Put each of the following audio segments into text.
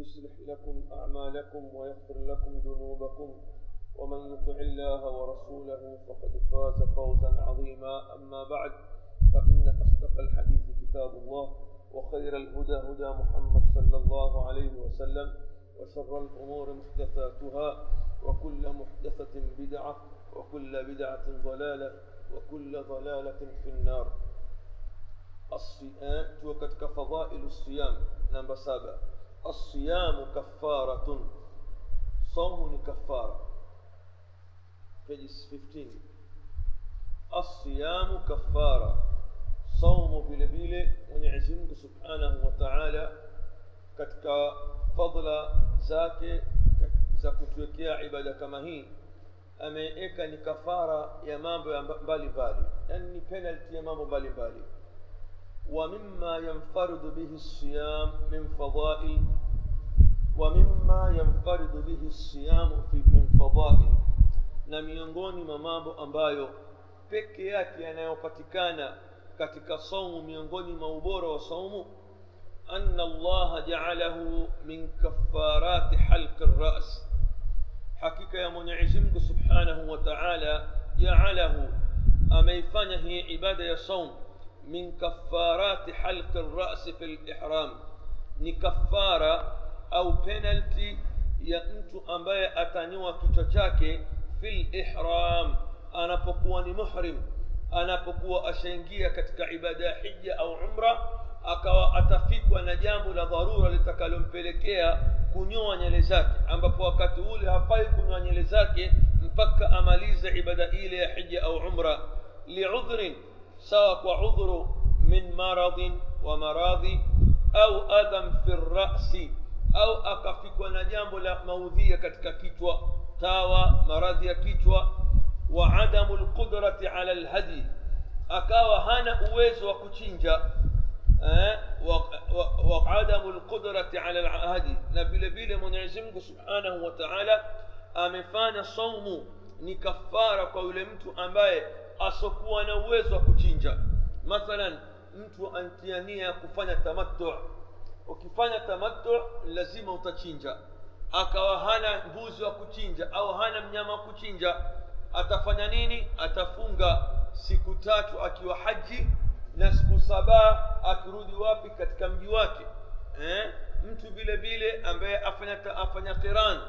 يصلح لكم أعمالكم ويغفر لكم ذنوبكم ومن يطع الله ورسوله فقد فاز فوزا عظيما. أما بعد فإن أصدق الحديث كتاب الله وخير الهدى هدى محمد صلى الله عليه وسلم وشر الأمور محدثاتها وكل محدثة بدعة وكل بدعة ضلالة وكل ضلالة في النار. الصيام توكتك فضائل الصيام نمبر سابع الصيام كفارة. صوم كفارة. Page 15 الصيام كفارة. صوم بلا بلا ونعزمك سبحانه وتعالى كتك فضل زاك زاك تركيا عبادة كما هي. أما إيكا نكفارة يمام مامبو بالي بالي يعني penalty يا مامبو ومما ينفرد به الصيام من فضائل ومما ينفرد به الصيام من فضائل na miongoni mwa mambo ambayo peke yake yanayopatikana katika saumu miongoni mwa ubora wa saumu allaha jaalahu min kafarati halqi ras hakika ya mungu subhanahu wa taala jaalahu ameifanya hii ibada من كفارات حلق الرأس في الإحرام. نكفارة أو penalty يا أنتو أمبايا أتانيوا كتوشاكي في الإحرام. أنا بقوة محرم. أنا بقوة أشنجية كتك عبادة حجة أو عمرة. أكوا أتفيك ونجام ضروره لتكالون فيلكيا كنيوا نيلزاك أما بقوة كتولي هفاي كنيوا نيلزاك مبكة أماليز عبادة إيلي حجة أو عمرة. لعذر ساق وعذر من مرض ومراض أو آدم في الرأس أو أكفيك ونجام لا موذية كتك كتوى تاوى مرضي كتوى وعدم القدرة على الهدي. أكاوى هانا أويز وكتشنجا أه؟ وعدم القدرة على الهدي. نبيل بيل من عزمك سبحانه وتعالى. أمفان صوم نكفارك ولمت أمبائي asokuwa na uwezo wa kuchinja. Mathalan mtu antia nia ya kufanya tamattu. Ukifanya tamattu lazima utachinja. Akawa hana mbuzi wa kuchinja au hana mnyama wa kuchinja atafanya nini? Atafunga siku tatu akiwa haji na siku saba akirudi wapi? Katika mji wake. Eh? mtu vile vile ambaye afanya, afanya qiran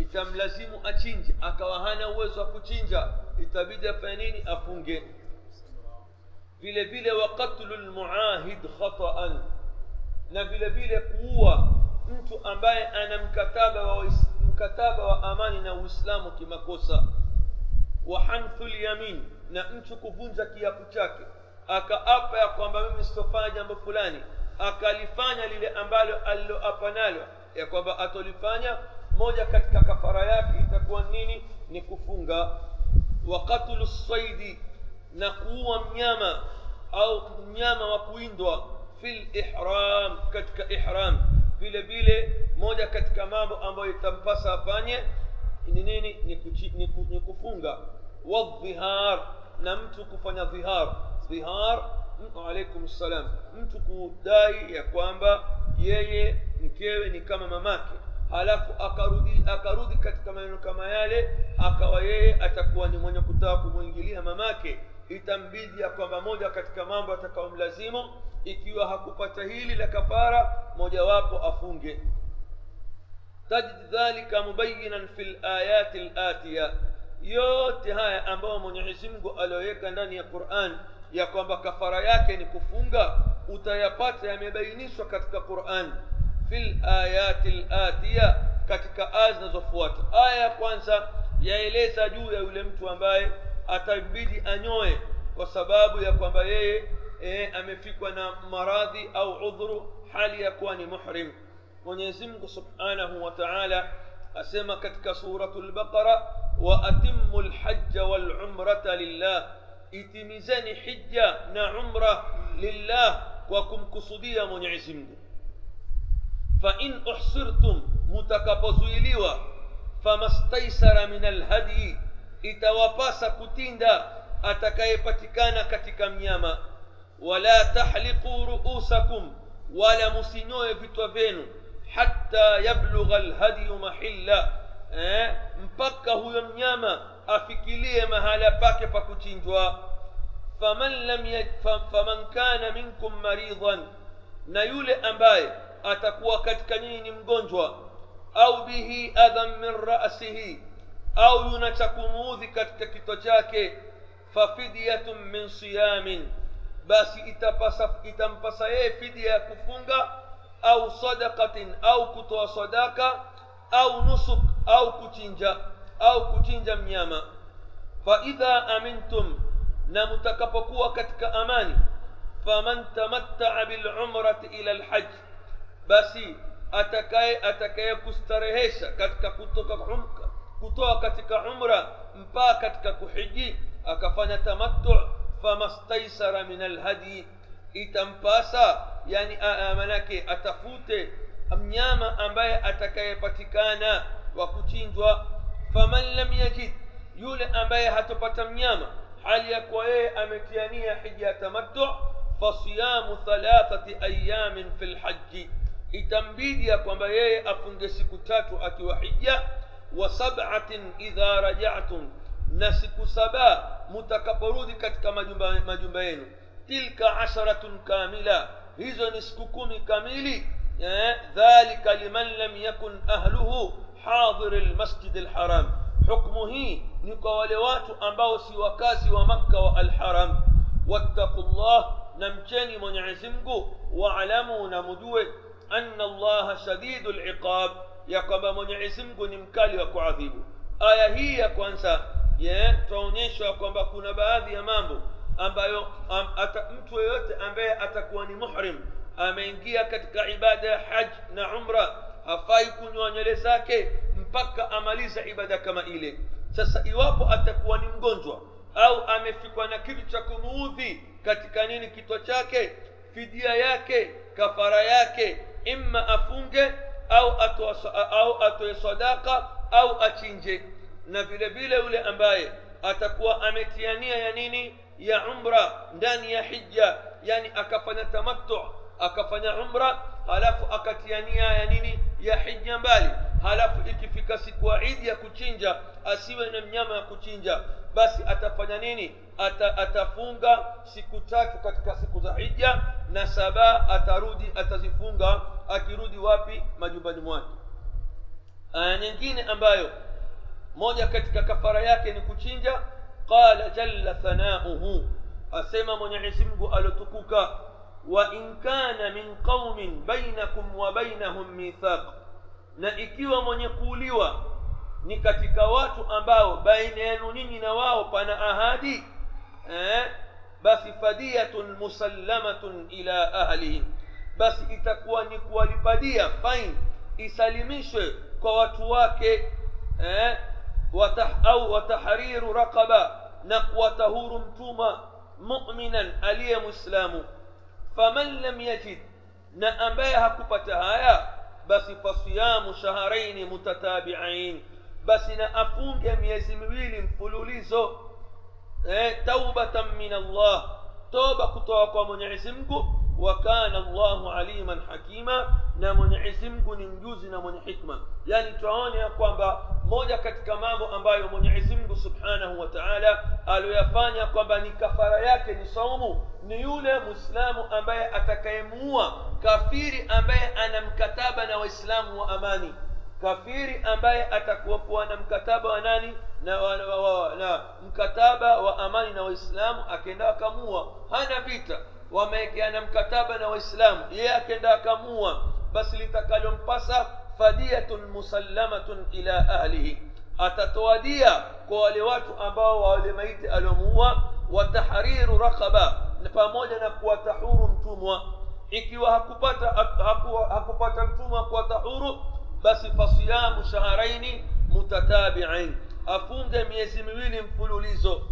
itamlazimu achinje akawa hana uwezo wa kuchinja. Itabidi afanye nini? Afunge. Vile vile wa qatlu lmuahid khataan. Na vile vile kuua mtu ambaye ana mkataba wa mkataba wa amani na uislamu kimakosa. Wa hanfu lyamin na mtu kuvunja kiapo chake. Akaapa ya kwamba mimi sitofanya jambo fulani. Akalifanya lile ambalo aliloapa nalo ya kwamba atolifanya moja katika kafara yake itakuwa nini ni kufunga wa qatlu saidi na kuua mnyama au mnyama wa kuindwa fil ihram katika ihram vile vile moja katika mambo ambayo itampasa afanye ni nini ni kufunga wadhihar na mtu kufanya dhihar dhihar alaikum salam mtu kudai ya kwamba yeye mkewe ni kama mamake halafu akarudi akarudi katika maneno kama yale akawa yeye atakuwa ni mwenye kutaka kumwingilia mamake. Itambidi ya kwamba moja katika mambo atakaomlazimu ikiwa hakupata hili la kafara mojawapo afunge. Tajid dhalika mubayinan fi layati latiya yote haya ambayo mwenyezi mungu aliyoweka ndani ya quran ya kwamba kafara yake ni kufunga utayapata yamebainishwa katika quran في الآيات الآتية كتك آزنا زفوات آية قوانسا يأليس جو يا ولم تومباي أتبدي أنيوي وسباب يا قوانباي إيه أمفيكونا مراضي أو عذر حال يا محرم ونزمك سبحانه وتعالى أسمى كتك سورة البقرة وأتم الحج والعمرة لله إتمزان حجة نعمرة لله وكم قصدي يا منعزمك فإن أحصرتم متكبزوليوا فما استيسر من الهدي إتوباس كتيندا أتكايباتيكانا كتيكا مياما ولا تحلقوا رؤوسكم ولا مسينوي فيتوفينو حتى يبلغ الهدي محلا. إيه؟ مبكا هو مياما أفكيلي مهالا باكي باكوتينجوا فمن لم يج... فمن كان منكم مريضا نيولي أمبايه atakuwa katika nyinyi ni mgonjwa au bihi adhan min rasihi au yuna cha kumuudhi katika kichwa chake fafidyatun min siyamin basi itapasa, itampasa yeye fidia ya kufunga au sadaqatin au kutoa sadaka au nusuk au kuchinja au kuchinja mnyama faidha amintum na mtakapokuwa katika amani faman tamattaa bilumrati ila lhaj basi atakaye atakaye kustarehesha katika kutoka umka, kutoa katika umra mpaka katika kuhiji akafanya tamattu famastaisara min alhadi itampasa yani manake atafute mnyama ambaye atakayepatikana wa kuchinjwa faman lam yajid yule ambaye hatopata mnyama hali ya kuwa yeye ametiania hija ya tamattu fasiyamu thalathati ayamin fi lhaji itambidi ya kwamba yeye afunge siku tatu akiwa hija wa sab'atin idha rajatum na siku saba mutakaporudi katika majumba, majumba yenu tilka asharatun kamila hizo ni siku kumi kamili eh, dhalika liman lam yakun ahluhu hadir lmasjid lharam hukmu hii ni kwa wale watu ambao si wakazi wa makka wa alharam wattaqu llah na mcheni mwenyezi mungu waalamu na mujue ana allaha shadidu liqab ya kwamba mwenyezi mungu ni mkali wa kuadhibu aya hii ya kwanza twaonyeshwa kwamba kuna baadhi ya mambo ambayo am, ata, mtu yeyote ambaye atakuwa ni muhrim ameingia katika ibada ya haj na umra hafai kunywa nywele zake mpaka amaliza ibada kama ile sasa iwapo atakuwa ni mgonjwa au amefikwa na kitu cha kumuudhi katika nini kitwa chake fidia yake kafara yake imma afunge au atoe au atoe sadaka au achinje. Na vile vile yule ambaye atakuwa ametiania ya nini? Ya umra ndani ya hija yani akafanya tamattu akafanya umra halafu akatiania ya nini? Ya hija mbali. Halafu ikifika siku ya ya kuchinja asiwe na mnyama ya kuchinja basi atafanya nini Ata, atafunga siku tatu katika siku za hija na saba atarudi atazifunga akirudi wapi? Majumbani mwake. Aya nyingine ambayo moja katika kafara yake ni kuchinja qala jalla thanauhu asema mwenyezi mungu alotukuka wa in kana min qaumin bainakum wa bainahum mithaq na ikiwa mwenye kuuliwa ni katika watu ambao baina yenu nyinyi na wao pana ahadi basi fadiyatun musallamatun ila ahlihim basi itakuwa ni kuwalipadia fine isalimishwe kwa watu wake eh, watah, au watahriru raqaba na kuwatahuru mtuma muminan aliye mwislamu faman lam yajid na ambaye hakupata haya basi fasiyamu shahraini mutatabiain basi na afunge miezi miwili mfululizo eh, taubatan min allah toba kutoka kwa mwenyezi mungu wa kana llahu aliman hakima na mwenyezi mungu ni mjuzi na mwenye hikma yani twaone ya kwamba moja katika mambo ambayo mwenyezi mungu subhanahu wa taala aliyoyafanya kwamba ni kafara yake ni saumu ni yule mwislamu ambaye atakayemuua kafiri ambaye ana mkataba na waislamu wa amani kafiri ambaye atakuwa kuwa na mkataba wa nani na, wa, wa, na mkataba wa amani na waislamu akenda akamua hana vita wamewekeana mkataba na waislamu yeye akenda akamua basi litakalompasa fadiyatun musallamatun ila ahlihi atatoa dia kwa wale watu ambao wale maiti aliomuua wa tahriru raqaba pamoja na kuwata huru mtumwa ikiwa hakupata haku, hakupata mtumwa kuwata huru basi fasiyamu shahraini mutatabi'ain afunge miezi miwili mfululizo.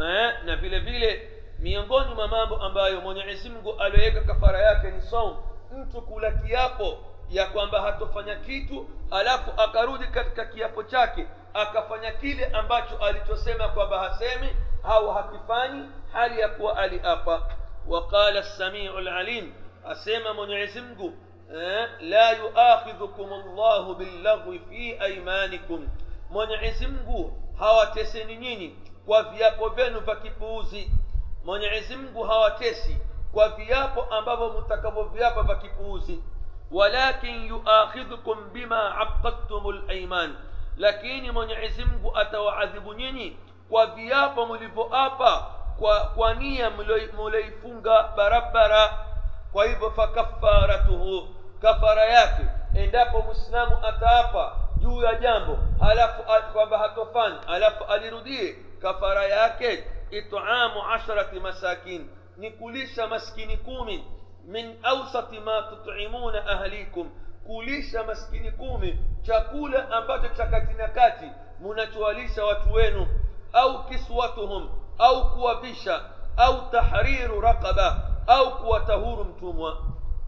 Eh, na vile vile miongoni mwa mambo ambayo mwenyezi mungu aliweka kafara yake ni saum. Mtu kula kiapo ya kwamba hatofanya kitu alafu akarudi katika kiapo chake akafanya kile ambacho alichosema kwamba hasemi au hakifanyi hali ya kuwa aliapa. Waqala lsamiu lalim asema mwenyezi mungu eh, la yuakhidhukum llahu billaghwi fi aimanikum mwenyezi mungu hawateseni nyinyi kwa viapo vyenu vya kipuuzi. Mwenyezi mungu hawatesi kwa viapo ambavyo mtakavyoviapa vya kipuuzi. Walakin yuakhidhukum bima aqadtum laiman lakini mwenyezi mungu atawaadhibu nyinyi kwa viapo mlivyoapa kwa, kwa nia mulioifunga barabara. Kwa hivyo fakafaratuhu kafara yake endapo mwislamu ataapa juu ya jambo halafu kwamba hatofanya halafu alirudie kafara yake itamu asharati masakin ni kulisha maskini kumi min ausati ma tutimuna ahlikum kulisha maskini kumi chakula ambacho cha kati na kati munachowalisha watu wenu au kiswatuhum au kuwavisha au tahriru raqaba au kuwatahuru mtumwa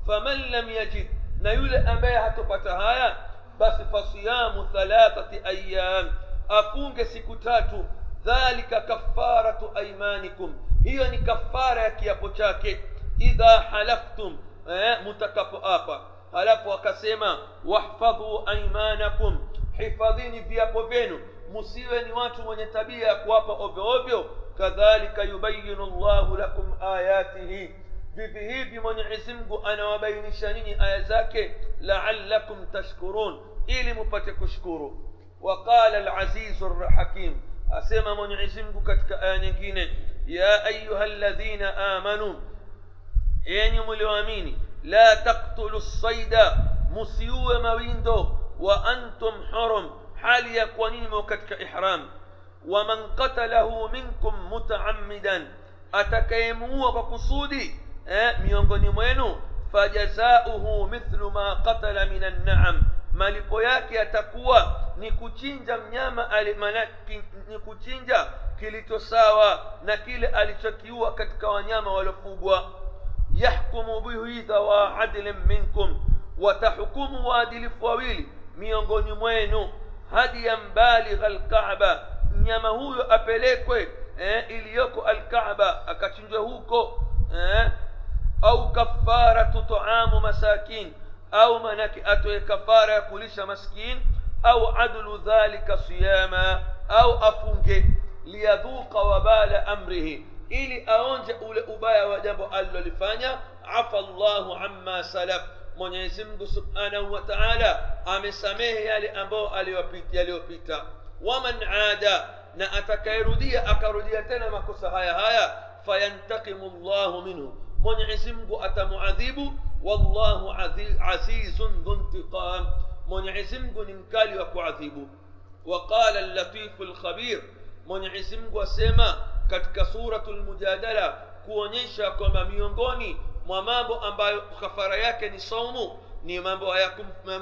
faman lam yajid na yule ambaye hatopata haya basi fasiyamu thalathati ayam afunge siku tatu. Dhalika kafaratu aimanikum hiyo ni kafara ya kiapo chake. Idha halaftum eh, mutakapoapa halafu akasema wahfadhu aimanakum hifadhini viapo vyenu. Musiwe ni watu wenye tabia ya kuapa ovyoovyo ovyo. Kadhalika yubayinu llahu lakum ayatihi vivi hivi mwenyezi mungu anawabainisha nyinyi aya zake laalakum tashkurun ili mupate kushukuru waqala alazizu rhakim asema mwenyezi mungu katika aya nyingine ya ayuha ladhina amanu enyi mlioamini la taktulu lsaida musiuwe mawindo wa antum hurum hali ya kuwa nyinyi mko katika ihram waman eh, miongoni mwenu fajazauhu mithlu ma qatala min annaam malipo yake yatakuwa ni kuchinja mnyama alimanaki, ni kuchinja kilicho sawa na kile alichokiua katika wanyama waliofugwa yahkumu bihi dhawa adlin minkum watahukumu waadilifu wawili miongoni mwenu hadiyan baligha alkaaba mnyama huyo apelekwe eh, iliyoko alkaaba akachinjwa huko eh, au kafaratu taamu masakin au manake atoe kafara ya kulisha maskin au adlu dhalika siyama au afunge liyadhuqa wabala amrihi ili aonje ule ubaya wa jambo alilolifanya afa llahu amma salaf mwenyezi mungu subhanahu wa taala amesamehe yale ambayo yaliyopita waman ada na atakayerudia akarudia tena makosa haya haya fayantakimu llahu minhu mwenyezi mungu atamuadhibu wallahu azizun dhu ntiqam mwenyezi mungu ni mkali wa kuadhibu waqala llatifu lkhabir mwenyezi mungu asema katika suratu lmujadala kuonyesha kwamba miongoni mwa mambo ambayo kafara yake ni saumu ni mambo ya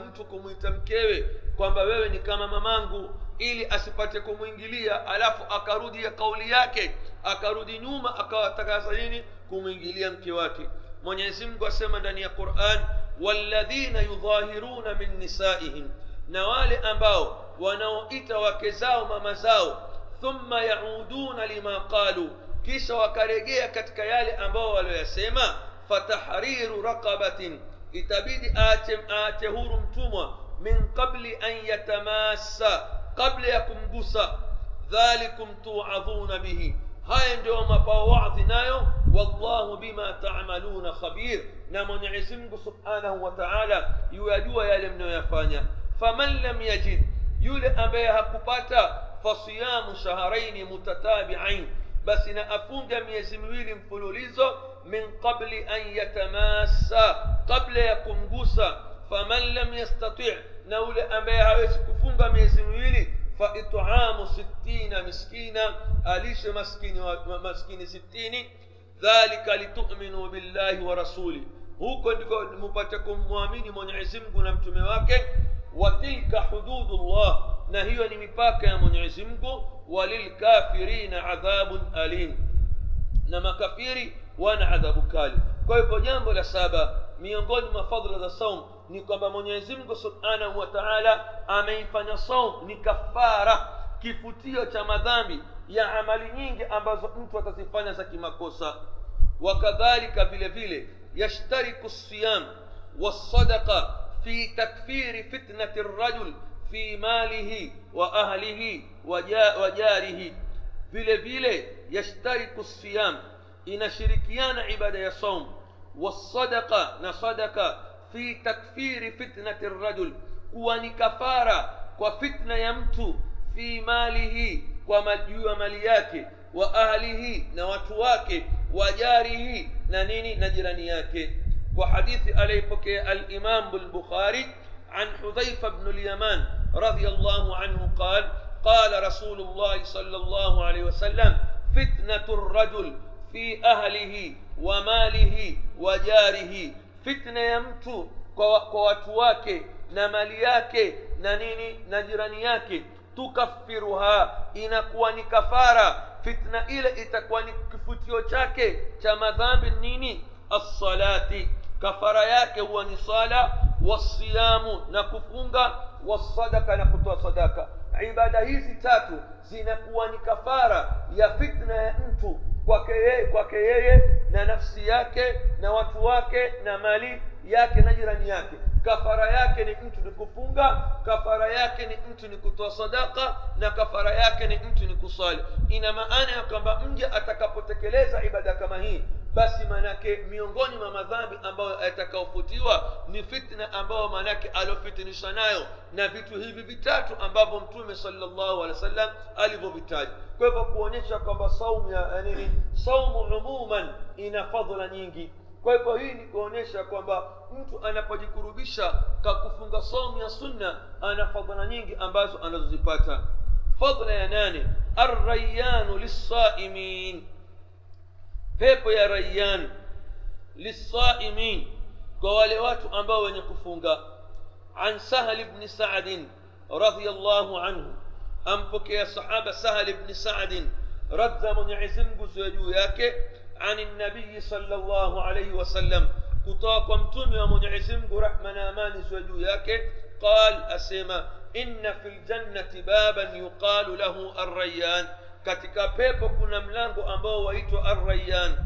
mtu kumwita mkewe kwamba wewe ni kama mamangu ili asipate kumwingilia alafu akarudia kauli yake akarudi nyuma akawatakaza nini kumwingilia mke wake mwenyezi mungu asema ndani ya quran walladhina yudhahiruna min nisaihim na wale ambao wanaoita wake zao mama zao thumma yauduna lima qalu kisha wakaregea katika yale ambao walioyasema fatahriru raqabatin itabidi aache huru mtumwa min qabli an yatamassa kabla ya kumgusa dhalikum tuadhuna bihi haya ndio mapao wadhi nayo wallahu bima tamaluna khabir na mwenyezi mungu subhanahu wa taala yuyajua yale mnayoyafanya faman lam yajid yule ambaye hakupata fasiyamu shahraini mutatabiain basi na afunge miezi miwili mfululizo min qabli an yatamassa kabla ya kumgusa فمن لم يستطع نول أمي عويس كفون بميزميلي فإطعام ستين مسكينا أليس مسكين ومسكين ستين؟ ذلك لتؤمنوا بالله ورسوله. هو كنت مباتكم مؤمن من عزمك نمتم وتلك حدود الله. نهي لمباك من عزمك وللكافرين عذاب أليم. نما كفيري وأنا عذاب كالي. كيف جنب لسابة من فضل الصوم ni kwamba mwenyezi mungu subhanahu wa taala ameifanya saum ni kafara kifutio cha madhambi ya amali nyingi ambazo mtu atazifanya za kimakosa wakadhalika vile vile yashtariku siyam والصدقة في تكفير فتنة الرجل في ماله وأهله وجاره vile vile yashtariku siyam inashirikiana ibada ya saum wasadaqa na sadaka fi takfiri fitnati rajul kuwa ni kafara kwa fitna ya mtu fi malihi kwa juu ya mali yake wa ahlihi na watu wake wa jarihi na nini na jirani yake وحديث عليه بكي الإمام البخاري عن حذيفة بن اليمان رضي الله عنه قال قال رسول الله صلى الله عليه وسلم فتنة الرجل في أهله وماله وجاره fitna ya mtu kwa, kwa watu wake na mali yake na nini na jirani yake tukafiruha inakuwa ni kafara. Fitna ile itakuwa ni kifutio chake cha madhambi nini? Assalati. Kafara yake huwa ni sala wasiyamu na kufunga wasadaka na kutoa sadaka ibada hizi tatu zinakuwa ni kafara ya fitna ya mtu kwake yeye kwake yeye na nafsi yake na watu wake na mali yake na jirani yake. Kafara yake ni mtu ni kufunga kafara yake ni mtu ni kutoa sadaka na kafara yake ni mtu ni kusali ina maana ya kwamba mja atakapotekeleza ibada kama hii basi maanake miongoni mwa madhambi ambayo yatakaofutiwa ni fitna ambayo maanake aliofitinisha nayo na vitu hivi vitatu ambavyo mtume salllahu alehi wa sallam alivyovitaja kwa hivyo kuonyesha kwamba saumu ya nini saumu umuman ina fadhila nyingi kwa hivyo hii ni kuonyesha kwamba mtu anapojikurubisha kwa kufunga saumu ya sunna ana fadhila nyingi ambazo anazozipata fadhila ya nane arrayanu lissaimin pepo ya rayyan lissaimin kwa wale watu ambao wenye kufunga an sahal bni sadin radiallahu anhu ampokea sahaba sahal bni sadin radza mwenyezi mungu juu yake عن النبي صلى الله عليه وسلم كتاك ومتومي ومنعز رحمة نامان سوجو yake قال أسيما إن في الجنة بابا يقال له الريان katika pepo kuna mlango ambao waitwa arrayan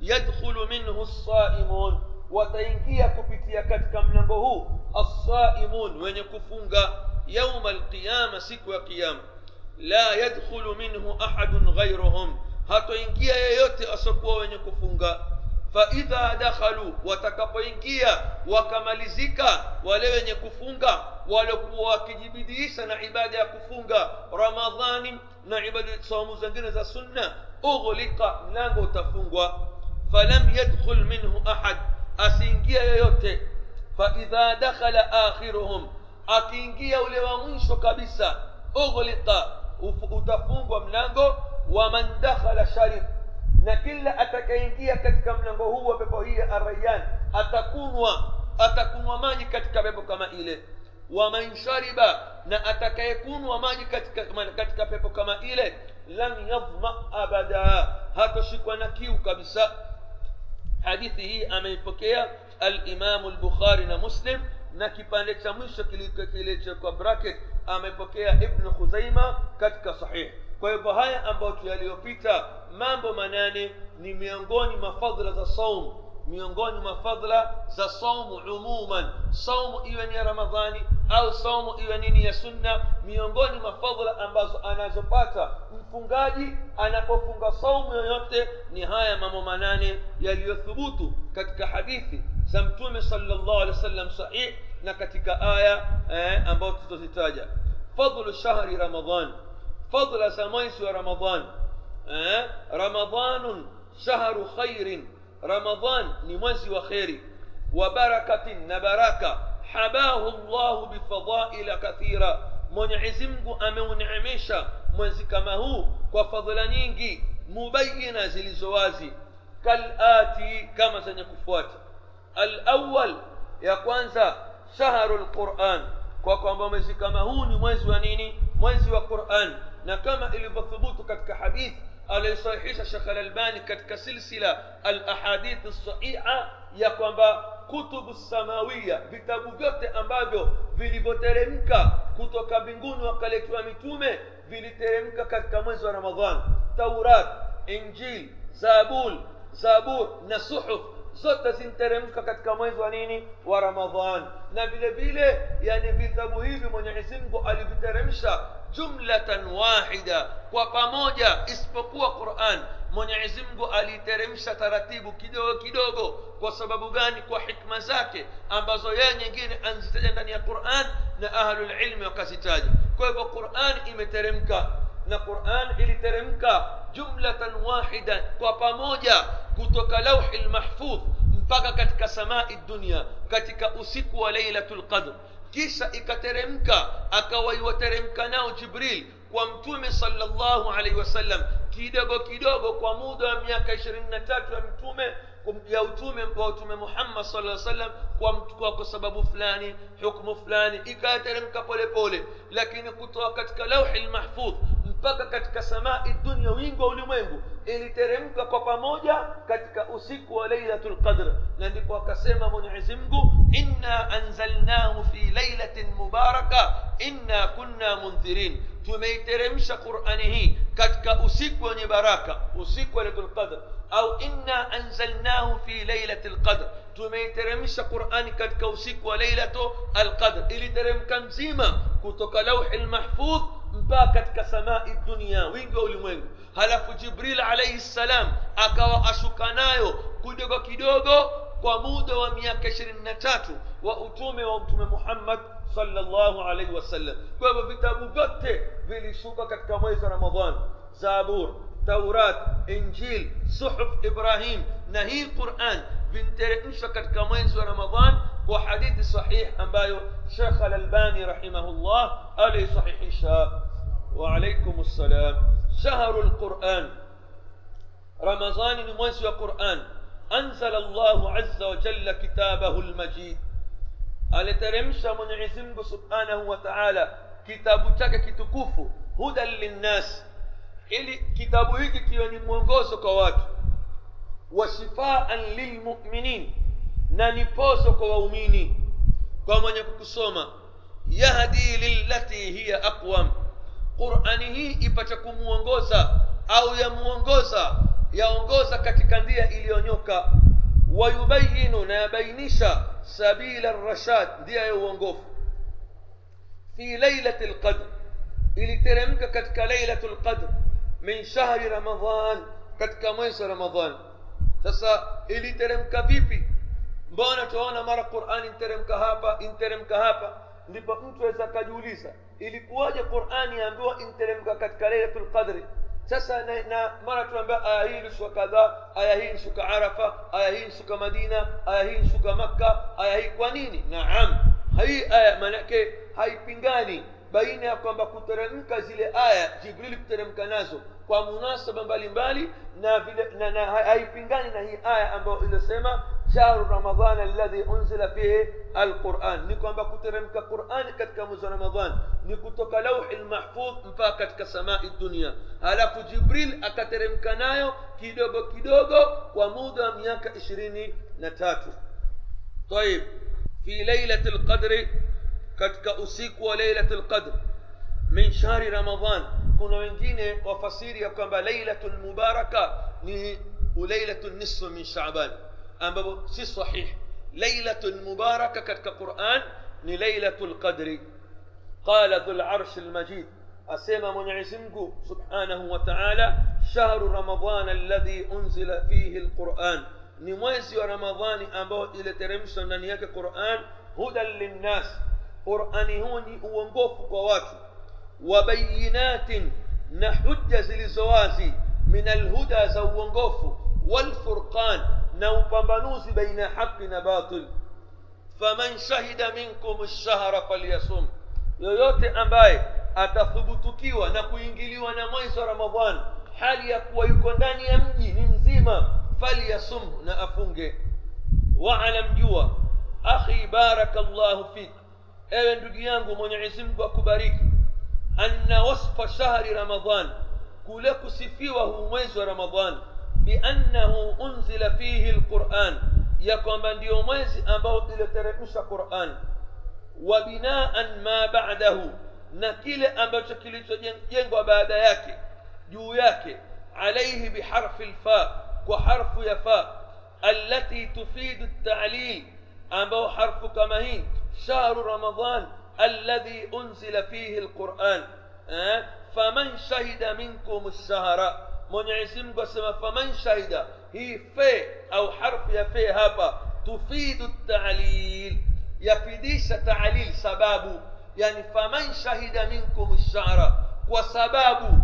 yadkhulu minhu saimun wataingia kupitia katika mlango huu assaimun wenye kufunga yauma alqiyama siku ya qiyama la yadkhulu minhu ahadun ghairuhum hatoingia yeyote asiokuwa wenye kufunga faidha dakhalu watakapoingia wakamalizika wale wenye kufunga waliokuwa wakijibidiisha na ibada ya kufunga ramadhani na ibada saumu zingine za sunna ughliqa mlango utafungwa falam yadkhul minhu ahad asiingia yoyote faidha dakhala akhiruhum akiingia ule wa mwisho kabisa ughliqa utafungwa mlango waman dakhala sharib na kila atakayeingia katika mlango huu wa pepo hii ya arayan atakunwa atakunwa maji katika pepo kama ile waman shariba na atakayekunwa maji katika, katika pepo kama ile lam yadhma abada hatoshikwa na kiu kabisa hadithi hii ameipokea alimamu lbukhari na muslim na kipande cha mwisho kilichokwa bracket amepokea ibnu khuzaima katika sahihi kwa hivyo haya ambayo yaliyopita mambo manane ni miongoni mwa fadhila za saum miongoni mwa fadhila za saumu umuman saumu iwe ni ya ramadhani au saumu iwe nini ya sunna miongoni mwa fadhila ambazo anazopata mfungaji anapofunga saumu yoyote ni haya mambo manane yaliyothubutu katika hadithi za mtume salllah alih wa sallam sahih na katika aya eh, ambayo tutazitaja fadlu shahri ramadan فضل سمايس رمضان. آه؟ رمضان شهر خير. رمضان نمازي وخير. وبركة نبركة حباه الله بفضائل كثيرة. من عزمك أمون عميشة من زكمه وفضل نينجي مبينة زلزوازي كالآتي كما سنقفوات الأول يكون شهر القرآن. وكما زكمه نمازي ونيني. منزي وقرآن na kama ilivyothubutu katika hadithi aliyosahihisha shekh alalbani katika silsila alahadith lsahiha ya kwamba kutubu samawiya vitabu vyote ambavyo vilivyoteremka kutoka mbinguni wakaletewa mitume viliteremka katika mwezi wa ramadhan taurat injil zabul zabur na suhuf zote zinteremka katika mwezi wa nini wa ramadhan na vile vile yani vitabu hivi mwenyezi mungu aliviteremsha jumlatan wahida kwa pamoja isipokuwa quran mwenyezi mungu aliiteremsha taratibu kidogo kidogo kwa sababu gani kwa hikma zake ambazo yeye nyingine anzitaja ndani ya quran na ahlulilmi wakazitaja kwa hivyo quran imeteremka na quran iliteremka jumlatan wahida kwa pamoja kutoka lauhi lmahfudh mpaka katika samai dunia katika usiku wa lailatul qadr kisha ikateremka akawaiwateremka nao jibril kwa mtume salllahu alaihi wasallam kidogo kidogo kwa muda wa miaka ishirini na tatu ya mtume ya utume wa utume muhammad sala sallam kwa, kwa, kwa sababu fulani hukmu fulani ikateremka polepole lakini kutoka katika lauhi lmahfudh mpaka katika samai dunia wingi wa ulimwengu iliteremka kwa pamoja katika usiku wa lailatul qadr na ndipo akasema mwenyezi mungu inna anzalnahu fi lailatin mubaraka inna kunna mundhirin tumeiteremsha qurani hii katika usiku wenye baraka usiku wa lailatul qadr au inna anzalnahu fi lailati lqadr tumeiteremsha qurani katika usiku wa lailatu alqadr iliteremka mzima kutoka lauhi lmahfudh mpaka katika samai dunia wingi wa ulimwengu halafu jibril alaihi ssalam akawa ashuka nayo kidogo kidogo kwa muda wa miaka ishirini na tatu wa utume wa mtume muhammad salllahu alaihi wasallam kwa hivyo vitabu vyote vilishuka katika mwezi wa ramadhan zabur تورات إنجيل صحف إبراهيم نهي القران بنتر انشكت كمان سوى رمضان وحديث صحيح امبايو شيخ الألباني رحمه الله عليه صحيح شاء. وعليكم السلام. شهر القرآن. رمضان من القران أنزل الله عز وجل كتابه المجيد. على ترمش من عزمه سبحانه وتعالى كتاب تك كتكوف هدى للناس. Ili kitabu hiki kiwe ni mwongozo kwa watu wa shifaan lilmuminin na ni pozo kwa waumini kwa mwenye kukusoma yahdi lillati hiya aqwam qurani hii ipate kumwongoza au yamuongoza yaongoza katika njia iliyonyoka wayubayinu na yabainisha sabila rashad njia ya uongofu fi lailati lqadr iliteremka katika lailatu lqadr من شهر رمضان. كتك ميس رمضان؟ تسا إلي ترم كبيبي بانا توانا مرا قرآن انترم كهابا انترم كهابا لبا أنتو ازا كجوليسا إلي قواجة قرآن يانبوا انترم كتك ليلة القدر. تسا نا مرا توانا بقى آيهين سوى كذا آيهين سوى عرفة آيهين سوى مدينة آيهين سوى مكة آيهين كوانيني نعم. هاي آية منعك هاي بنغاني baina ya kwamba kuteremka zile aya jibrili kuteremka nazo kwa munasaba mbalimbali na vile na, haipingani na hii aya ambayo iliyosema shahru ramadan alladhi unzila fihi alquran ni kwamba kuteremka qurani katika mwezi wa ramadhan ni kutoka lauhi lmahfudh mpaka katika samai dunia halafu jibril akateremka nayo kidogo kidogo kwa muda wa miaka ishirini na tatu طيب في ليلة القدر katika usiku wa lailati lqadr min shahri ramadan kuna wengine wafasiri ya kwamba lailatu lmubaraka ni lailatu nisfu min shaban ambapo si sahih lailatu lmubaraka katika quran ni lailatu lqadri qala dhu larshi lmajid asema mwenyezi mungu subhanahu wa taala shahru ramadan alladhi unzila fihi lquran ni mwezi wa ramadhani ambao iliteremshwa ndani yake quran hudan linnas qurani huu ni uongofu kwa watu وبينات نحج زلزوازي من الهدى زوونغوف والفرقان نوبمبنوز بين حق باطل faman shahida minkum lshahra falyasum yoyote ambaye atathubutukiwa na kuingiliwa na mwezi wa ramadhan hali ya kuwa yuko ndani ya mji ni mzima falyasum na afunge waalam jua akhi baraka llahu fik ewe ndugu yangu mwenyezi mungu akubariki anna wasfa shahri ramadan kule kusifiwa huu mwezi wa ramadan biannahu unzila fihi lquran ya kwamba ndio mwezi ambao iliteremsha quran wa binaan ma ba'dahu na kile ambacho kilichojengwa baada yake juu yake alaihi biharfi lfa kwa harfu ya fa allati tufidu ltalil ambao harfu kama hii شهر رمضان الذي أنزل فيه القرآن فمن شهد منكم الشهر من عزم قسم فمن شهد هي في أو حرف في هابا تفيد التعليل. يفديش تعليل سبابه يعني فمن شهد منكم الشهر وسبابه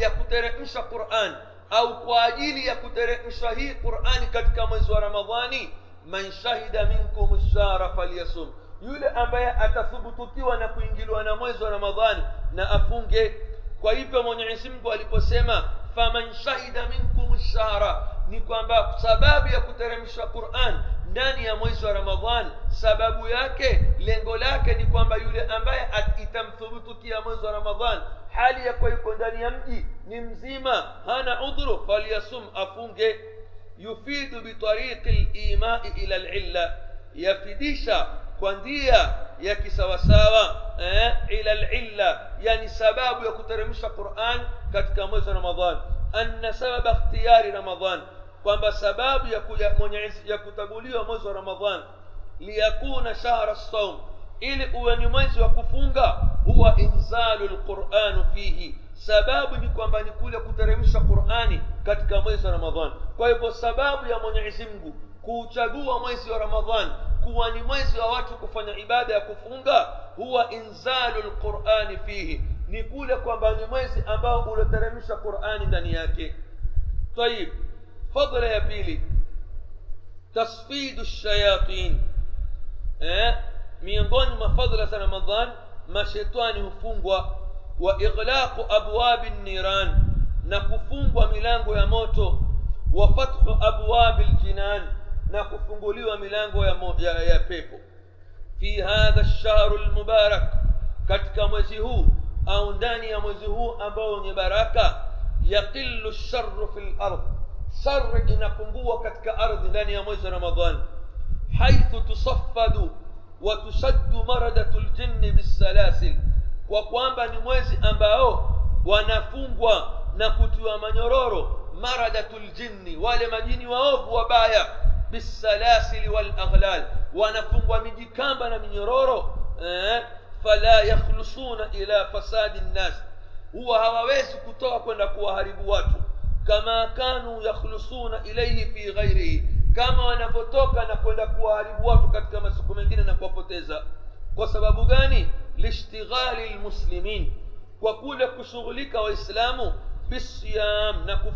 يكترمش قرآن أو قاجيل يكترمش هي قرآن كتك منذ رمضاني من شهد منكم الشهر فليصم. Yule ambaye atathubutiwa na kuingiliwa na mwezi wa ramadhani na afunge kwa hivyo mwenyezi mungu aliposema faman shahida minkum lshahra ni kwamba sababu ya kuteremsha quran ndani ya mwezi wa ramadhan sababu yake lengo lake ni kwamba yule ambaye itamthubutukia mwezi wa ramadhan hali ya kuwa yuko ndani ya mji ni mzima hana udhuru falyasum afunge yufidu bitariqi limai ila lilla yafidisha kwa njia ya kisawasawa eh, ila lilla yani sababu ya kuteremsha quran katika mwezi wa ramadhan anna sababa ikhtiyari ramadhan kwamba sababu ya, ya kutaguliwa mwezi wa ramadhan liyakuna shahra saum ili uwe ni mwezi wa kufunga huwa inzalu lquranu fihi sababu ni kwamba ni kule kuteremsha qurani katika mwezi wa ramadhan kwa hivyo sababu ya mwenyezi mungu kuuchagua mwezi wa ramadhan kuwa ni mwezi wa watu kufanya ibada ya kufunga huwa inzalu lqurani fihi ni kule kwamba ni mwezi ambao ulioteremsha qurani ndani yake tayib fadla ya pili tasfidu shayatin eh, miongoni mwa fadla za ramadhan mashetani hufungwa wa ighlaqu abwabi niran na kufungwa milango ya moto wa fathu abwabi ljinan na kufunguliwa milango ya, ya, ya pepo fi hadha lshahru lmubarak katika mwezi huu au ndani ya mwezi huu ambao wenye baraka yaqilu lsharu fi lard shari inapungua katika ardhi ndani ya mwezi ramadhan haithu tusaffadu wa tushaddu maradatu ljinni bisalasil kwa kwamba ni mwezi ambao wanafungwa na kutiwa manyororo maradatu ljinni wale majini waovu wabaya بالسلاسل والأغلال. ونفو من جكامنا من يرورو إيه؟ فلا يخلصون إلى فساد الناس. هو هو ويس كتوك ونكو هربواتو كما كانوا يخلصون إليه في غيره. كما أنا ونفوتوك ونكو هربواتو كما سكو من جنة نكو فوتيزا وسبب غاني؟ لاشتغال المسلمين. وكل كشغلك وإسلامه بالصيام. نكو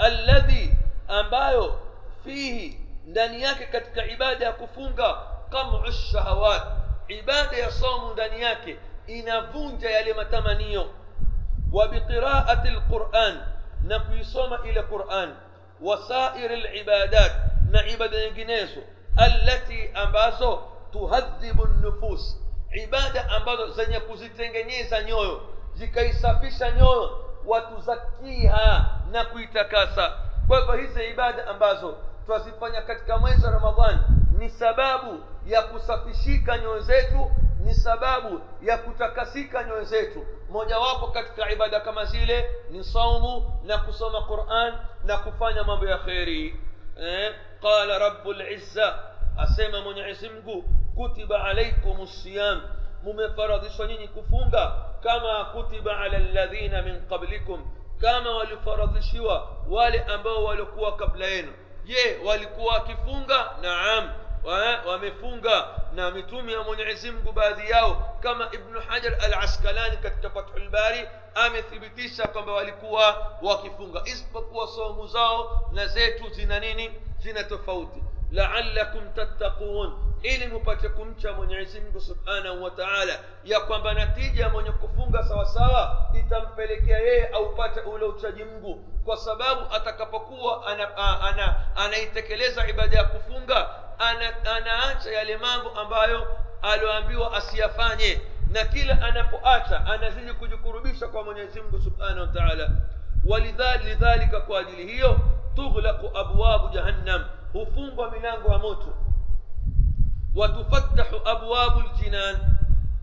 الذي ambayo فيه ndani yake katika عبادة kufunga قمع الشهوات. عبادة صوم ndani yake. inavunja yale matamanio وبقراءة القرآن. na kuisoma ile القرآن وسائر العبادات. na عبادة nyinginezo التي ambazo تهذب النفوس. عبادة ambazo. zinazozitengeneza nyoyo. زكاي سافيشا نيويو. وتزكيها. نكوي تكاسا وفهيز عبادة أمبازو. Twazifanya katika mwezi wa ramadhan ni sababu ya kusafishika nyoyo zetu ni sababu ya kutakasika nyoyo zetu mojawapo katika ibada kama zile ni saumu na kusoma quran na kufanya mambo ya kheri eh? qala rabu lizza asema mwenyezi mungu kutiba alaikum siyam mumefaradhishwa nyinyi kufunga kama kutiba ala ladhina min qablikum kama walifaradhishiwa wale ambao walikuwa kabla yenu je walikuwa wakifunga naam wa- wamefunga na mitume ya mwenyezi mungu baadhi yao kama ibnu hajar al askalani katika fathul bari amethibitisha kwamba walikuwa wakifunga isipokuwa somu zao na zetu zina nini zina tofauti laalakum tattaqun. Ili mupate kumcha mwenyezi mungu subhanahu wa taala ya kwamba natija mwenye kufunga sawasawa itampelekea yeye aupate ule uchaji mungu. Kwa sababu atakapokuwa ana, ana, ana, anaitekeleza ibada ya kufunga ana, anaacha yale mambo ambayo alioambiwa asiyafanye. Na kila anapoacha anazidi kujikurubisha kwa mwenyezi mungu subhanahu wa taala. Walidhalika kwa ajili hiyo tughlaqu abwabu jahannam hufungwa milango ya moto watufattahu abwabu ljinan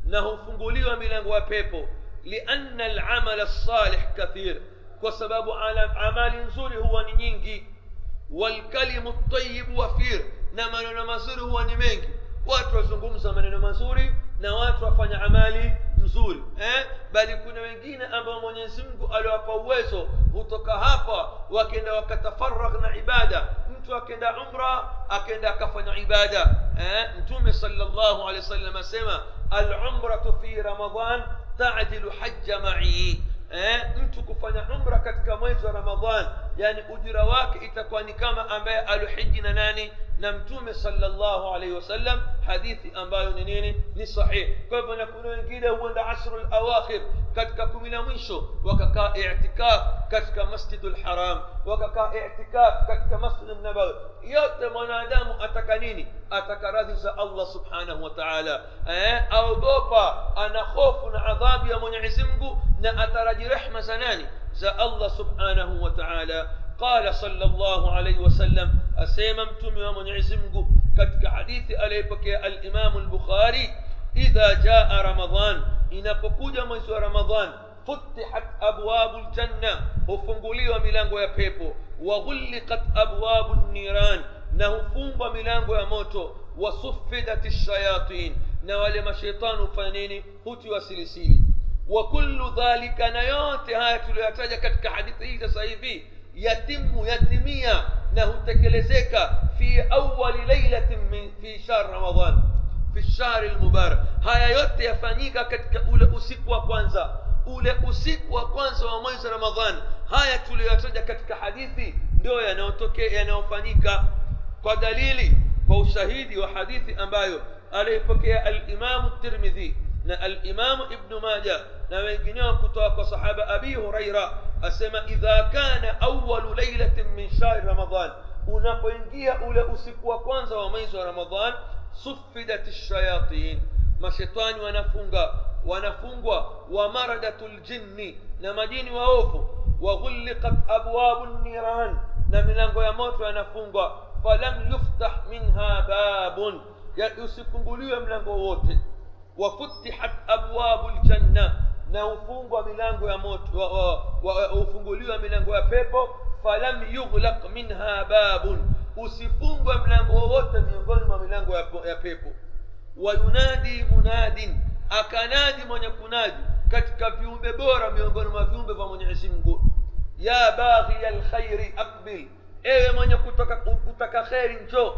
na hufunguliwa milango ya pepo lianna alamala lsalih kathir kwa sababu amali nzuri huwa ni nyingi walkalimu tayibu wafir na maneno mazuri huwa ni mengi watu wazungumza maneno mazuri na watu wafanya amali nzuri eh? bali kuna wengine ambao mwenyezi mungu aliwapa uwezo hutoka hapa wakenda wakatafaragh na ibada mtu akenda umra akenda akafanya ibada eh? mtume salllahu alehi wasallam asema alumratu fi ramadan tajilu haja mai eh, mtu kufanya umra katika mwezi wa ramadhan yani ujira wake itakuwa ni kama ambaye alohiji na nani na mtume salllahu alaihi wasallam hadithi ambayo ni nini ni sahihi kwa hivyo na kuna wengine huenda ashru lawakhir katika kumi la mwisho wakakaa itikaf katika masjidu lharam wakakaa itikaf katika masjid nabawi yote mwanadamu ataka nini ataka radhi za allah subhanahu wa taala eh, aogopa ana hofu na adhabu ya mwenyezi mungu na ataraji rehma za nani subhanahu wa taala قال صلى الله عليه وسلم أسيما متومي ومنعزم كتك حديث أليبك الإمام البخاري إذا جاء رمضان إن فكوجا wa رمضان فتحت أبواب الجنة hufunguliwa milango ya pepo waghulliqat abwabu nniran na hufungwa milango ya moto wasuffidat lshayatin na wale masheitani hufanya nini وكل ذلك نيات. هاي تلو يتاجة كتك حديثي سيفي يتم يتمية. نه تكلسيك في أول ليلة من في شهر رمضان. في الشهر المبارك. هاي يوت يفانيك كتك أولى أسيك وقوانزا أولى أسيك وقوانزا ومويز رمضان. haya tuliyoyataja katika hadithi ndiyo yanayotokea yanayofanyika kwa dalili wa shahidi wa hadithi ambayo. aliyoipokea الإمام الترمذي. الإمام ابن ماجه. Na wengineo kutoka kwa sahaba abi huraira asema idha kana awalu lailatin min shahri ramadan unapoingia ule usiku wa kwanza wa mwezi wa ramadan sufidat shayatin mashetani wanafunga wanafungwa wa maradatu ljinni na majini waovu waghulliqat abwabu niran na milango ya moto yanafungwa falam yuftah minha babun usifunguliwe mlango wote wafutihat abwabu ljanna na hufungwa milango ya moto wa- wa- wa- hufunguliwa milango ya pepo falam yughlaq minha babun usifungwe mlango wowote miongoni mwa milango ya, ya pepo wayunadi munadin akanadi mwenye kunadi katika viumbe bora miongoni mwa viumbe vya mwenyezi mungu ya baghiya lkhairi aqbil ewe mwenye kutaka, kutaka kheri njoo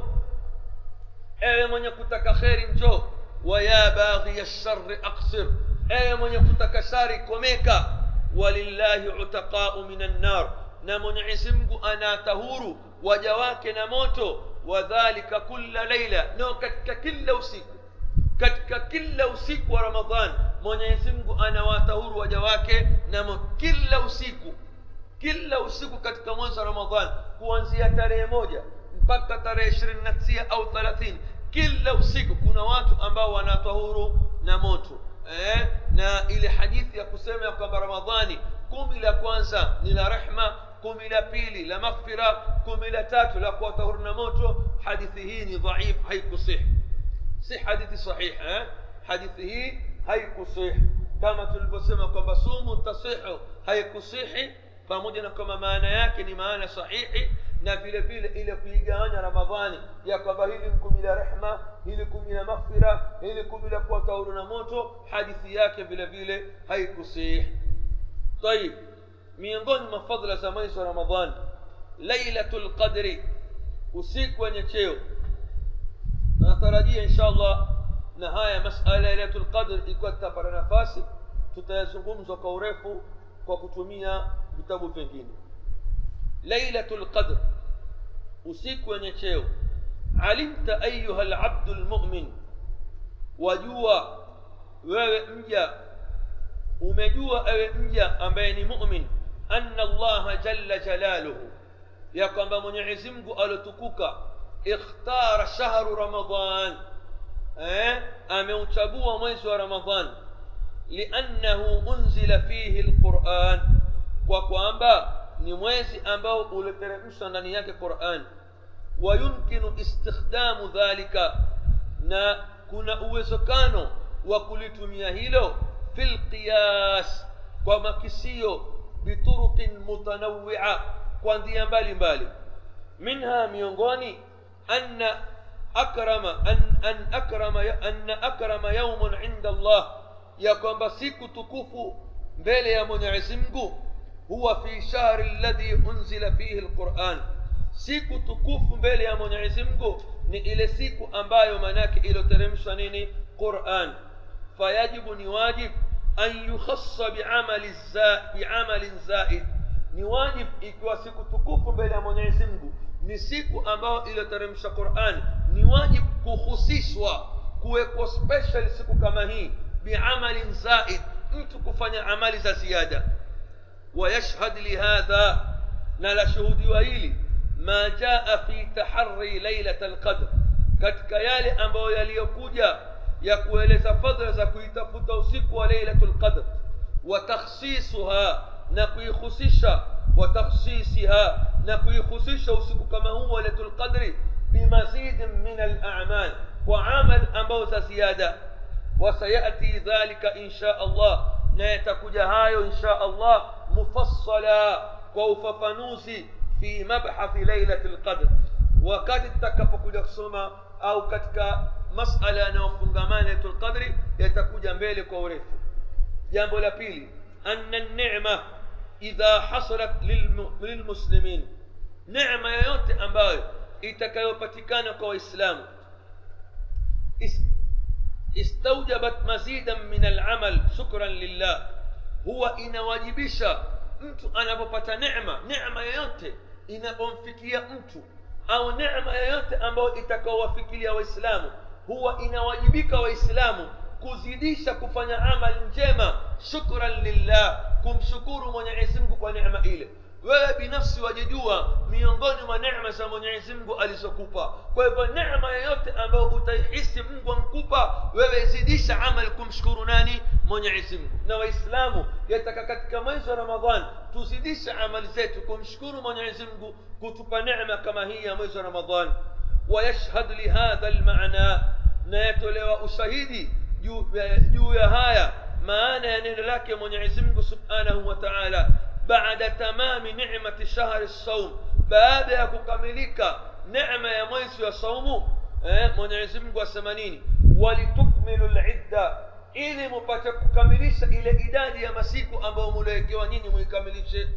ewe mwenye kutaka kheri wa ya baghiya lshari aksir ewe mwenye kutaka komeka walillahi utaqau min annar na mwenyezi mungu anatahuru waja wake na moto wadhalika kulla laila no katika kila usiku katika kila usiku wa ramadhan mwenyezi mungu anawatahuru waja wake na moto kila usiku kila usiku katika mwezi wa ramadhan kuanzia tarehe moja mpaka tarehe ishirini na tisa au thelathini kila usiku kuna watu ambao wanatahuru na moto eh? na ile hadithi ya kusema ya kwamba ramadhani kumi la kwanza ni la rehma kumi la pili la maghfira kumi la tatu la kuwatahuru na moto hadithi hii ni dhaif haikusihi si hadithi sahihi eh? hadithi hii haikusihi kama tulivyosema kwamba sumu tasihu haikusihi pamoja na kwamba maana yake ni maana sahihi na vile vile ile kuigawanya ramadhani ya kwamba hili kumi la rehma hili kumi la maghfira hili kumi la kuwa tauru na moto hadithi yake vile vile haikusihi طيب miongoni mwa fadhila za mwezi wa ramadhan lailatul qadri usiku wenye cheo natarajia insha allah na haya masala lailatul qadr ikiwa tutapata nafasi tutayazungumza kwa urefu kwa kutumia vitabu vingine lailatul qadr usiku wenye cheo alimta ayuha labdu lmumin wajua wewe mja umejua ewe mja ambaye ni mumin anna allaha jalla jalaluhu ya kwamba mwenyezi mungu alotukuka ikhtara shahru ramadan eh, ameuchagua mwezi wa ramadan liannahu unzila fihi lquran kwa kwamba ni mwezi ambao uliteremshwa ndani yake quran wayumkinu istikhdamu dhalika na kuna uwezekano wa kulitumia hilo fi lqiyas kwa makisio bituruqin mutanawia kwa njia mbalimbali minha miongoni anna akrama an, an akrama anna akrama yaumun inda allah ya kwamba siku tukufu mbele ya mwenyezi mungu هو في شهر الذي أنزل فيه القرآن. سيكو تكوف بيل يا من عزمكو نئل سيكو أمبايو مناك إلى ترمشنيني قرآن. فيجب نواجب أن يخص بعمل الزائد بعمل زائد. na wajibu ikawa siku tukufu mbele ya Mwenyezi Mungu ni siku ambayo iliteremshwa قرآن. na wajibu kuhusishwa kwa iko special siku kama hii بعمل زائد. mtu kufanya عمل زيادة. ويشهد لهذا na lashuhudia hili. ما جاء في تحري ليلة القدر. katika yale ambayo yalikuja يقول فضل za kuyatafuta usiku wa ليلة القدر. وتخصيصها نقي خصيصها وتخصيصها نقي خصيصها وسكو كما هو ليلة القدر بمزيد من الأعمال. وعمل أمبو زيادة. وسيأتي ذلك إن شاء الله. نيتك جهاي إن شاء الله. مفصلا وفافانوزي في مبحث ليلة القدر. وقد تكفكوا كسوما أو كتك مسألة أنا وفنغمان القدر يتكوجا مبلي كوريف جنب لبيلي أن النعمة إذا حصلت للمسلمين. نعمة يوت امباي يتكايوباتيكانا كو اسلام استوجبت مزيدا من العمل شكرا لله. هو inawajibisha mtu anapopata neema neema yoyote inapomfikia mtu au neema yoyote ambayo itakaowafikiria waislamu huwa inawajibika waislamu kuzidisha kufanya amali njema shukran lillah kumshukuru mwenyezi mungu kwa neema ile wewe binafsi wajijua miongoni mwa neema za mwenyezi mungu alizokupa kwa hivyo neema yoyote ambayo utaihisi mungu amkupa wewe zidisha amali kumshukuru nani mwenyezi mungu na waislamu yataka katika mwezi wa ramadhan tuzidishe amali zetu kumshukuru mwenyezi mungu kutupa neema kama hii ya mwezi wa ramadhan wayashhad lihadha lmana na yatolewa ushahidi juu ya haya maana ya neno lake mwenyezi mungu subhanahu wa taala بعد تمام نعمة شهر الصوم بعد يكملك نعمة يا مويس يا صوم mwenyezi mungu asema nini walitukmilu lidda ili mupate kukamilisha ile idadi ya masiku ambayo muliowekewa nyinyi muikamilishe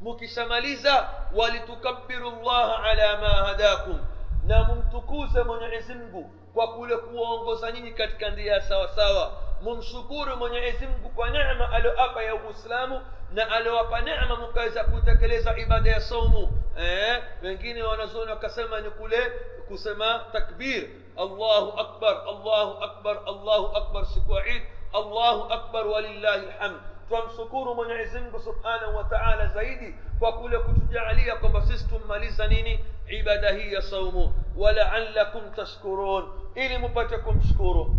mukishamaliza walitukabiru llaha ala ma hadakum na mumtukuze mwenyezi mungu kwa kule kuwaongoza nyinyi katika njia sawa sawa mumshukuru mwenyezi mungu kwa neema alioapa ya uislamu na aliowapa neema mkaweza kutekeleza ibada ya saumu eh, wengine wanazuoni wakasema ni kule kusema takbir allahu akbar allahu akbar allahu akbar siku ya id allahu akbar walillahi lhamd twamshukuru mwenyezi mungu subhanahu wa taala zaidi kwa kule kutujaalia kwamba sisi tummaliza nini ibada hii ya saumu walaalakum tashkurun ili mupate kumshukuru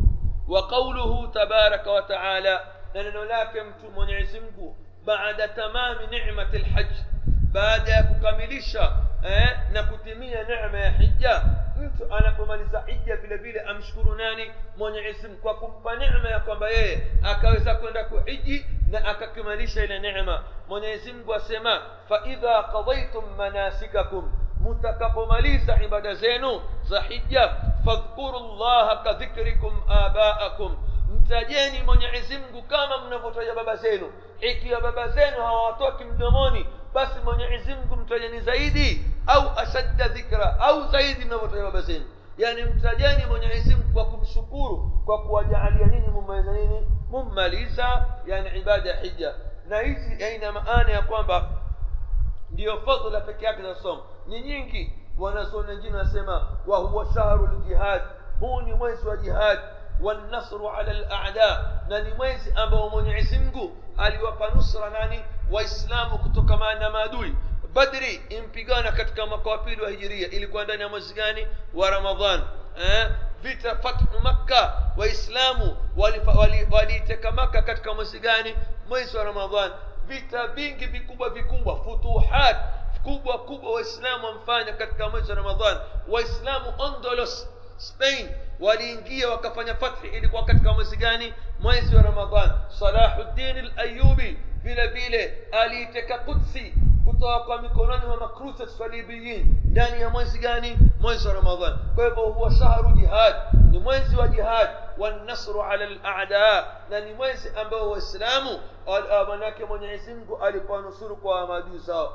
wa qauluhu tabaraka wa taala na neno lake mtu mwenyezi mungu بعد تمام نعمة الحج. بعد كمليشة إيه؟ نكتمية نعمة يا حجة. أنت أنا كمالي سعيدة بلا بلا أمشكر ناني من عزم كوكم بنعمة يا كمبايا إيه؟ أكاوزا كوندا كوحجي نأكا كماليشة إلى نعمة. من عزم كوسما فإذا قضيتم مناسككم متكاكو مليسة عبادة زينو زحية فاذكروا الله كذكركم آباءكم. Mtajeni mwenyezi mungu kama mnavyotaja baba zenu. Ikiwa baba zenu hawatoki mdomoni basi mwenyezi mungu mtajeni zaidi au ashadda dhikra au zaidi mnavyotaja baba zenu. Yani mtajeni mwenyezi mungu kwa kumshukuru kwa kuwajaalia nini mummaliza nini? Mummaliza yani ibada ya hija. Na hizi haina maana ya kwamba ndiyo fadhila peke yake za somo ni nyingi. Wanazuoni wengine wanasema wahuwa shahru ljihad huu ni mwezi wa jihad والنصر على الأعداء. نني ميزي أبو من عسمجو علي وبنصر نني وإسلام كتك ما نمادوي. بدري إن بيجانا كتك ما قابيل وهجرية إلى قندنا مزجاني ورمضان. أه؟ vita فتح مكة waislamu waliwa waliiteka مكة katika mwezi gani mwezi wa رمضان. vita vingine vikubwa vikubwa فتوحات. kubwa kubwa waislamu wanafanya katika mwezi wa رمضان. waislamu أندلس. Spain waliingia wakafanya fathi ilikuwa katika mwezi gani mwezi wa ramadhan salahuddin alayubi vile vile aliiteka kudsi kutoka kwa mikononi mwa makrusa salibiyin ndani ya mwezi gani mwezi wa ramadhan kwa hivyo huwa shahru jihad ni mwezi wa jihad والنصر على الاعداء na ni mwezi ambao waislamu manake mwenyezi mungu alikuwa nusuru kwa maadui zao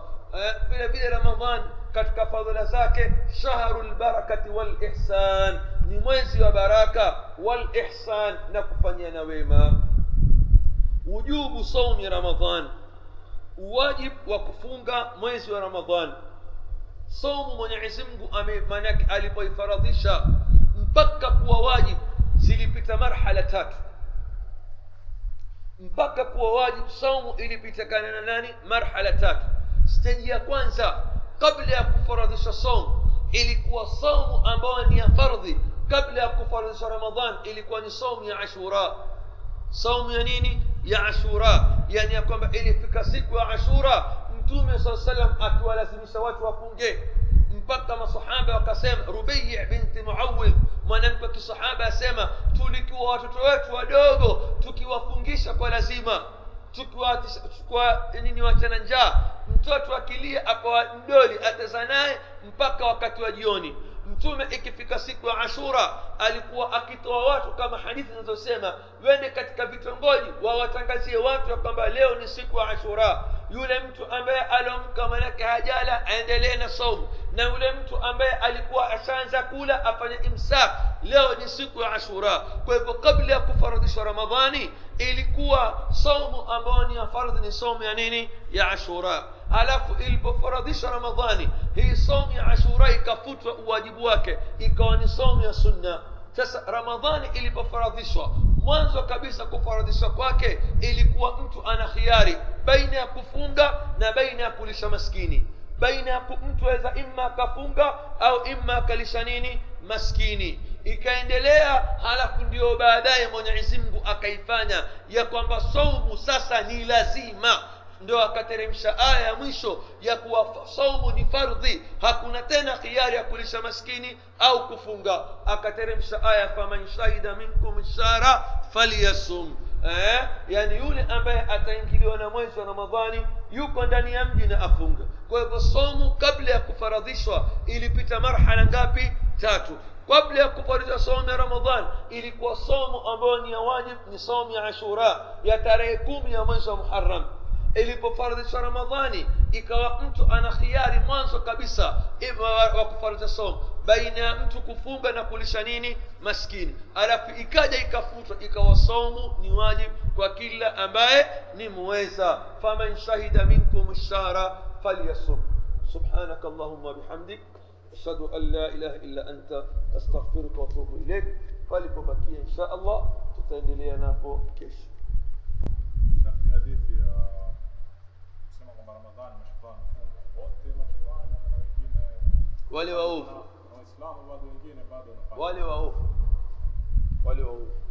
vile vile ramadhan katika fadhila zake shahru lbarakati walihsan ni mwezi wa baraka walihsan na kufanyana wema wujubu saumi ramadhan uwajib wa kufunga mwezi wa ramadhan saumu mwenyezi mungu alipoifaradhisha mpaka kuwa wajib zilipita marhala tatu mpaka kuwa wajib saumu ilipitikana na nani marhala tatu steji ya kwanza kabla ya kufaradhisha saumu ilikuwa saumu ambayo ni ya fardhi kabla ya kufaradhisha ramadhan ilikuwa ni saumu ya ashura saumu ya nini ya ashura yani ya kwamba ilifika siku ya ashura mtume saa salam akiwalazimisha watu wafunge mpaka masahaba wakasema rubai binti muawidh mwanamke wa kisahaba asema tulikuwa watoto wetu wadogo tukiwafungisha kwa lazima tukiwa nini wachana njaa. Mtoto akilia akawa mdoli ateza naye mpaka wakati wa jioni. Mtume ikifika siku ya ashura alikuwa akitoa watu kama hadithi zinazosema wende katika vitongoji wawatangazie watu ya kwamba leo ni siku ya ashura. Yule mtu ambaye aliomka manake hajala aendelee na saumu. Na yule mtu ambaye alikuwa ashaanza kula afanye imsak leo ni siku ya ashura. Kwa hivyo kabla ya kufaradhishwa ramadhani ilikuwa saumu ambayo ni ya fardhi ni saumu ya nini ya ashura alafu ilipofaradhishwa ramadhani hii saumu ya ashura ikafutwa uwajibu wake ikawa ni saumu ya sunna sasa ramadhani ilipofaradhishwa mwanzo kabisa kufaradhishwa kwake ilikuwa mtu ana khiari baina ya kufunga na baina ya kulisha maskini baina ya mtu aweza imma akafunga au imma akalisha nini maskini ikaendelea halafu ndio baadaye mwenyezi mungu akaifanya ya kwamba saumu sasa ni lazima ndio akateremsha aya ya mwisho ya kuwa saumu ni fardhi hakuna tena khiari ya kulisha maskini au kufunga akateremsha aya faman shahida minkum shara falyasum eh? yani yule ambaye ataingiliwa na mwezi wa ramadhani yuko ndani ya mji na afunga kwa hivyo somu kabla ya kufaradhishwa ilipita marhala ngapi tatu kabla ya kufaradhishwa somu ya ramadhan ilikuwa somu ambayo ni ya wajib ni somu ya ashura ya tarehe kumi ya mwezi wa muharam ilipofaradhishwa ramadhani ikawa mtu ana khiari mwanzo kabisa wa kufaradhisha somu baina ya mtu kufunga na kulisha nini maskini alafu ikaja ikafutwa ikawa saumu ni wajib kwa kila ambaye ni muweza faman shahida minkum shahra falyasum سبحانك اللهم وبحمدك أشهد أن لا إله إلا أنت أستغفرك وأتوب إليك. فلي بمكية إن شاء الله. تتعدي لي أنا أبو كيش. ولي وأوف. ولي وأوف. ولي وأوف.